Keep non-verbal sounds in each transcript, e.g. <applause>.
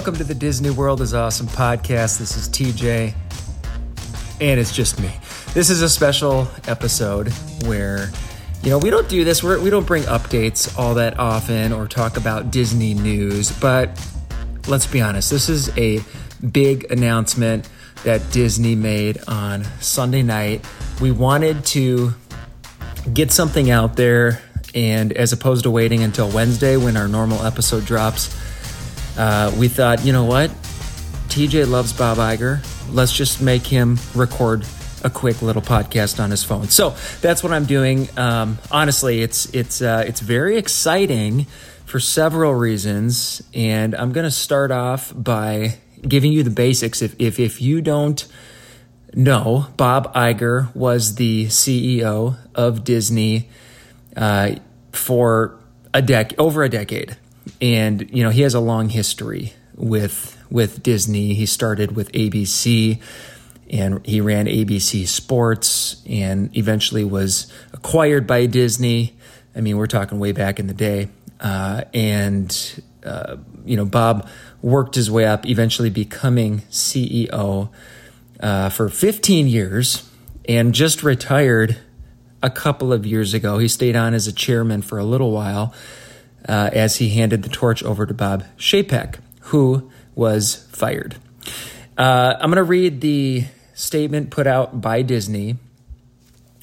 Welcome to the Disney World is Awesome podcast. This is TJ, and it's just me. This is a special episode where, you know, we don't do this, We're, we don't bring updates all that often or talk about Disney news, but let's be honest, this is a big announcement that Disney made on Sunday night. We wanted to get something out there, and as opposed to waiting until Wednesday when our normal episode drops, uh, we thought, you know what? TJ loves Bob Iger. Let's just make him record a quick little podcast on his phone. So that's what I'm doing. Um, honestly, it's it's uh, it's very exciting for several reasons, and I'm going to start off by giving you the basics. If if if you don't know, Bob Iger was the CEO of Disney uh, for a dec over a decade and you know he has a long history with with Disney. He started with ABC and he ran ABC Sports and eventually was acquired by Disney. I mean, we're talking way back in the day. Uh, and, uh, you know, Bob worked his way up, eventually becoming CEO uh, for 15 years and just retired a couple of years ago. He stayed on as a chairman for a little while uh, as he handed the torch over to Bob Chapek, who was fired. Uh, I'm going to read the statement put out by Disney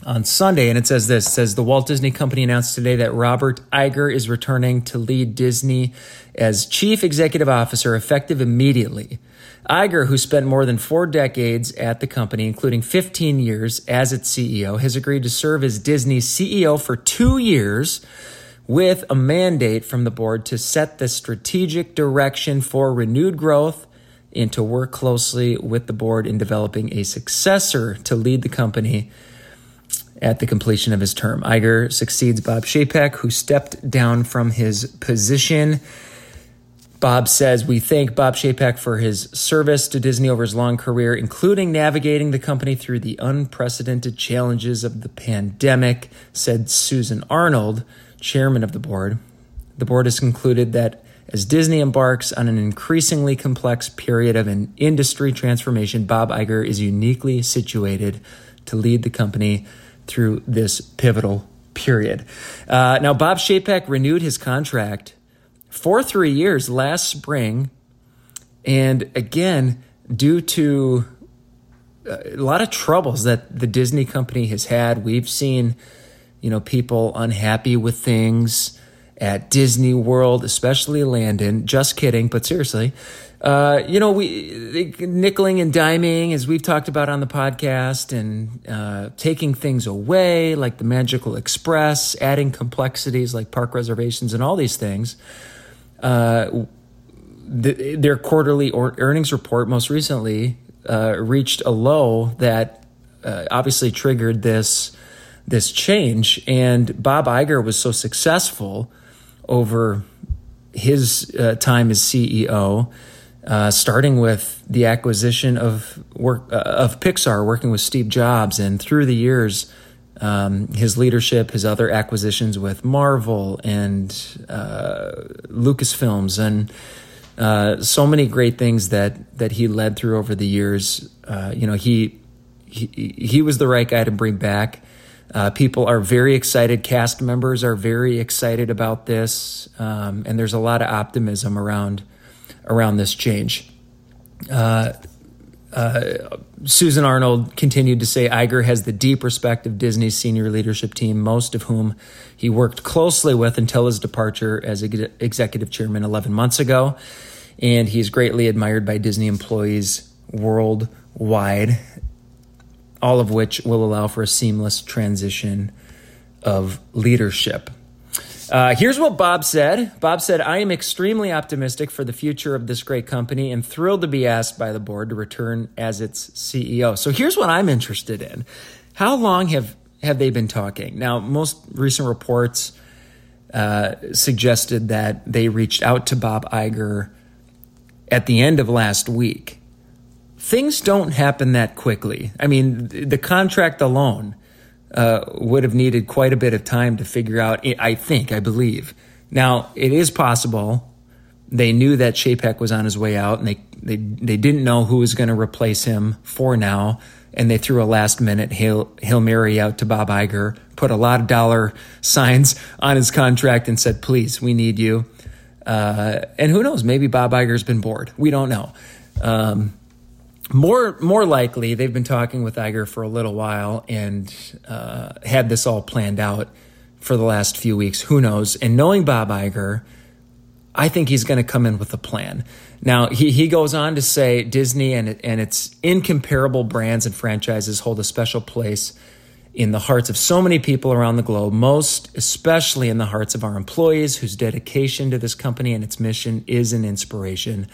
on Sunday, and it says this: it says the Walt Disney Company announced today that Robert Iger is returning to lead Disney as chief executive officer, effective immediately. Iger, who spent more than four decades at the company, including 15 years as its CEO, has agreed to serve as Disney's CEO for two years with a mandate from the board to set the strategic direction for renewed growth and to work closely with the board in developing a successor to lead the company at the completion of his term. Iger succeeds Bob Chapek, who stepped down from his position. Bob says, We thank Bob Chapek for his service to Disney over his long career, including navigating the company through the unprecedented challenges of the pandemic, said Susan Arnold, chairman of the board, the board has concluded that as Disney embarks on an increasingly complex period of an industry transformation, Bob Iger is uniquely situated to lead the company through this pivotal period. Uh, now, Bob Chapek renewed his contract for three years last spring. And again, due to uh, a lot of troubles that the Disney company has had, we've seen you know, people unhappy with things at Disney World, especially Landon. Just kidding, but seriously. Uh, you know, we nickeling and diming, as we've talked about on the podcast, and uh, taking things away like the Magical Express, adding complexities like park reservations and all these things. Uh, the, their quarterly earnings report most recently uh, reached a low that uh, obviously triggered this this change. And Bob Iger was so successful over his uh, time as CEO, uh, starting with the acquisition of work uh, of Pixar, working with Steve Jobs, and through the years, um, his leadership, his other acquisitions with Marvel and uh, Lucasfilms, and uh, so many great things that that he led through over the years. Uh, you know, he he he was the right guy to bring back. Uh, people are very excited. Cast members are very excited about this, um, and there's a lot of optimism around around this change. Uh, uh, Susan Arnold continued to say Iger has the deep respect of Disney's senior leadership team, most of whom he worked closely with until his departure as executive chairman 11 months ago. And he's greatly admired by Disney employees worldwide all of which will allow for a seamless transition of leadership. Uh, here's what Bob said. Bob said, I am extremely optimistic for the future of this great company and thrilled to be asked by the board to return as its CEO. So here's what I'm interested in. How long have, have they been talking? Now, most recent reports uh, suggested that they reached out to Bob Iger at the end of last week things don't happen that quickly. I mean, the contract alone uh, would have needed quite a bit of time to figure out, I think, I believe. Now, it is possible they knew that Chapek was on his way out, and they they they didn't know who was going to replace him for now, and they threw a last minute hail hail mary out to Bob Iger, put a lot of dollar <laughs> signs on his contract, and said, "Please, we need you." Uh, and who knows? Maybe Bob Iger's been bored. We don't know. Um, more more likely, they've been talking with Iger for a little while and uh, had this all planned out for the last few weeks. Who knows? And knowing Bob Iger I think he's going to come in with a plan. Now, he, he goes on to say Disney and, and its incomparable brands and franchises hold a special place in the hearts of so many people around the globe, most especially in the hearts of our employees whose dedication to this company and its mission is an inspiration.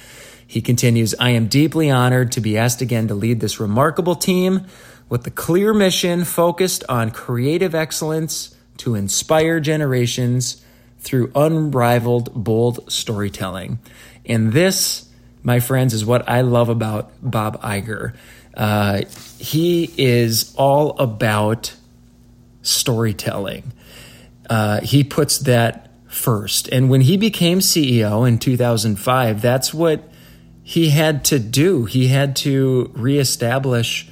He continues, I am deeply honored to be asked again to lead this remarkable team with the clear mission focused on creative excellence to inspire generations through unrivaled, bold storytelling. And this, my friends, is what I love about Bob Iger. Uh, he is all about storytelling. Uh, he puts that first. And when he became CEO in 2005, that's what he had to do. He had to reestablish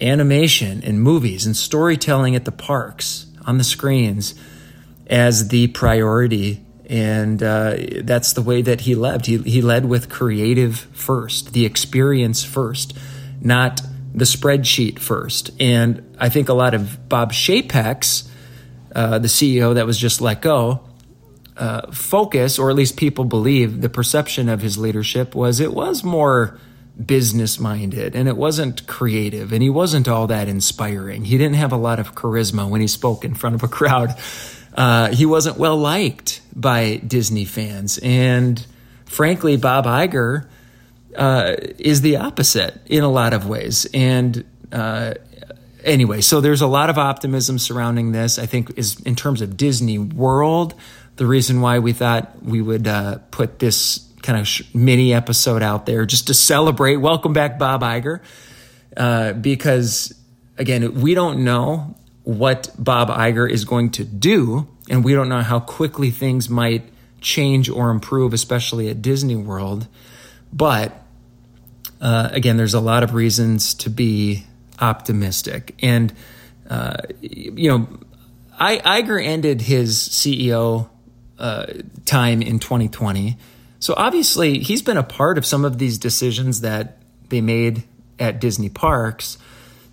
animation and movies and storytelling at the parks, on the screens as the priority. And uh, that's the way that he led. He, he led with creative first, the experience first, not the spreadsheet first. And I think a lot of Bob Chapek's, uh, the CEO that was just let go, uh, focus, or at least people believe the perception of his leadership was it was more business minded and it wasn't creative and he wasn't all that inspiring. He didn't have a lot of charisma when he spoke in front of a crowd. Uh, he wasn't well liked by Disney fans. And frankly, Bob Iger uh, is the opposite in a lot of ways. And uh, anyway, so there's a lot of optimism surrounding this. I think is in terms of Disney World, the reason why we thought we would uh, put this kind of sh- mini episode out there just to celebrate. Welcome back, Bob Iger, uh, because again, we don't know what Bob Iger is going to do, and we don't know how quickly things might change or improve, especially at Disney World. But uh, again, there's a lot of reasons to be optimistic. And, uh, you know, I, Iger ended his CEO uh, time in 2020. So obviously, he's been a part of some of these decisions that they made at Disney parks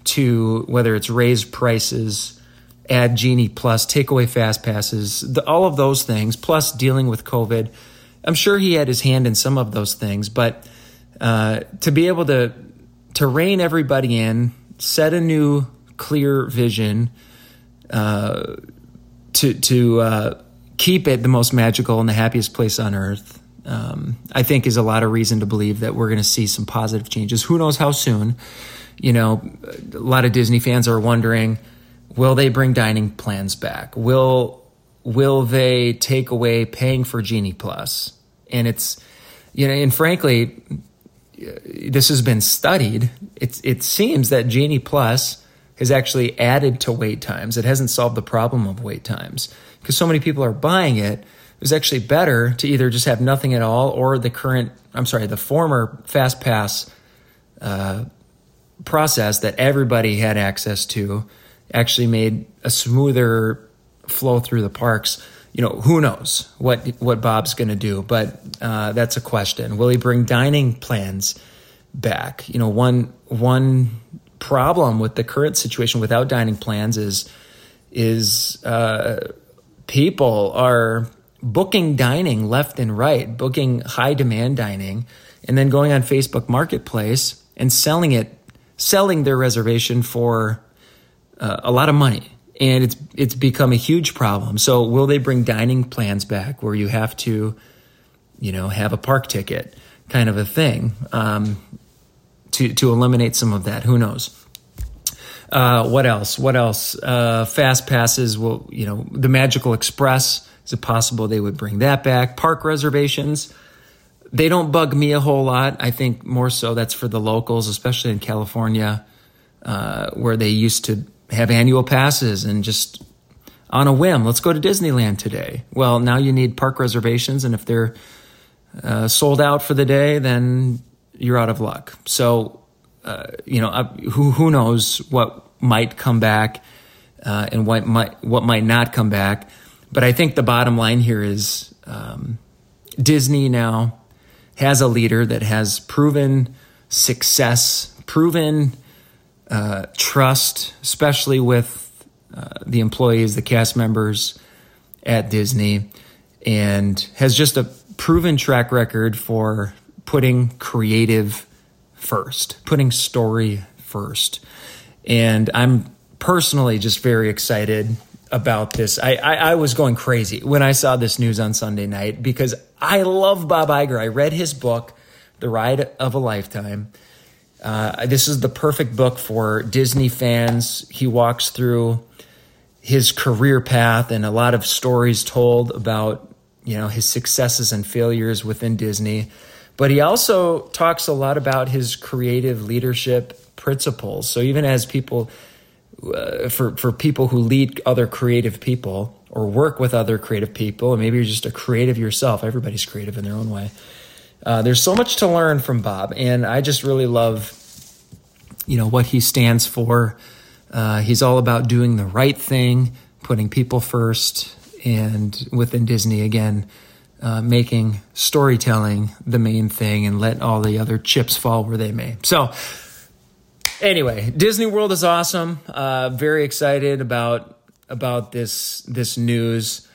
to whether it's raise prices, add Genie Plus, take away fast passes, the, all of those things, plus dealing with COVID. I'm sure he had his hand in some of those things, but uh, to be able to to rein everybody in, set a new clear vision, uh, to to uh, keep it the most magical and the happiest place on earth. Um, I think is a lot of reason to believe that we're going to see some positive changes. Who knows how soon? you know, a lot of Disney fans are wondering, will they bring dining plans back? Will will they take away paying for Genie Plus? And it's, you know, and frankly, this has been studied. It it seems that Genie Plus has actually added to wait times. It hasn't solved the problem of wait times because so many people are buying it. It was actually better to either just have nothing at all or the current, I'm sorry, the former Fast Pass uh, process that everybody had access to actually made a smoother flow through the parks. You know, who knows what what Bob's going to do, but uh, that's a question. Will he bring dining plans back? You know, one one problem with the current situation without dining plans is is uh, people are booking dining left and right, booking high demand dining, and then going on Facebook Marketplace and selling it selling their reservation for uh, a lot of money and it's it's become a huge problem. So will they bring dining plans back where you have to, you know, have a park ticket kind of a thing um, to to eliminate some of that? Who knows? Uh, what else? What else? Uh, fast passes will, you know, the Magical Express. Is it possible they would bring that back? Park reservations they don't bug me a whole lot. I think more so that's for the locals, especially in California, uh, where they used to have annual passes and just on a whim, let's go to Disneyland today. Well, now you need park reservations, and if they're uh, sold out for the day, then you're out of luck. So, uh, you know, who who knows what might come back uh, and what might what might not come back. But I think the bottom line here is um, Disney now has a leader that has proven success, proven uh, trust, especially with uh, the employees, the cast members at Disney, and has just a proven track record for putting creative first, putting story first. And I'm personally just very excited about this. I, I, I, was going crazy when I saw this news on Sunday night because I love Bob Iger. I read his book, The Ride of a Lifetime. Uh, this is the perfect book for Disney fans. He walks through his career path and a lot of stories told about you know his successes and failures within Disney. But he also talks a lot about his creative leadership principles. So even as people uh, for for people who lead other creative people or work with other creative people, and maybe you're just a creative yourself. Everybody's creative in their own way. Uh, there's so much to learn from Bob, and I just really love, you know, what he stands for. Uh, he's all about doing the right thing, putting people first, and within Disney again, uh, making storytelling the main thing, and let all the other chips fall where they may. So anyway, Disney World is awesome. Uh, very excited about about this this news.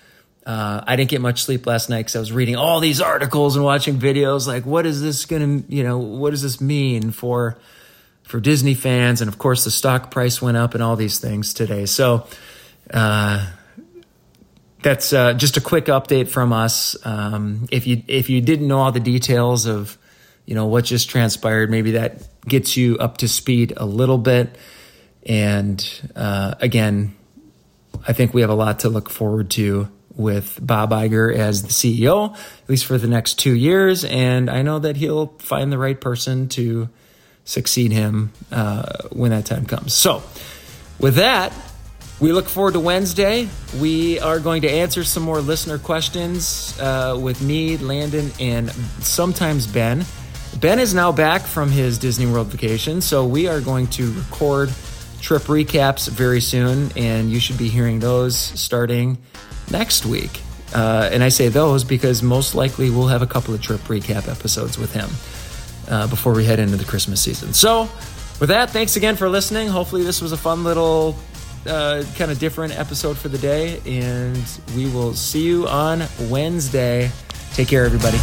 Uh, I didn't get much sleep last night because I was reading all these articles and watching videos. Like, what is this to, you know, what does this mean for for Disney fans? And of course, the stock price went up and all these things today. So, uh, that's uh, just a quick update from us. Um, if you if you didn't know all the details of you know what just transpired, maybe that gets you up to speed a little bit. And uh, again, I think we have a lot to look forward to with Bob Iger as the CEO, at least for the next two years. And I know that he'll find the right person to succeed him uh, when that time comes. So, with that, we look forward to Wednesday. We are going to answer some more listener questions uh, with me, Landon, and sometimes Ben. Ben is now back from his Disney World vacation, so we are going to record trip recaps very soon, and you should be hearing those starting next week. Uh, and I say those because most likely we'll have a couple of trip recap episodes with him uh, before we head into the Christmas season. So, with that, thanks again for listening. Hopefully, this was a fun little uh, kind of different episode for the day, and we will see you on Wednesday. Take care, everybody.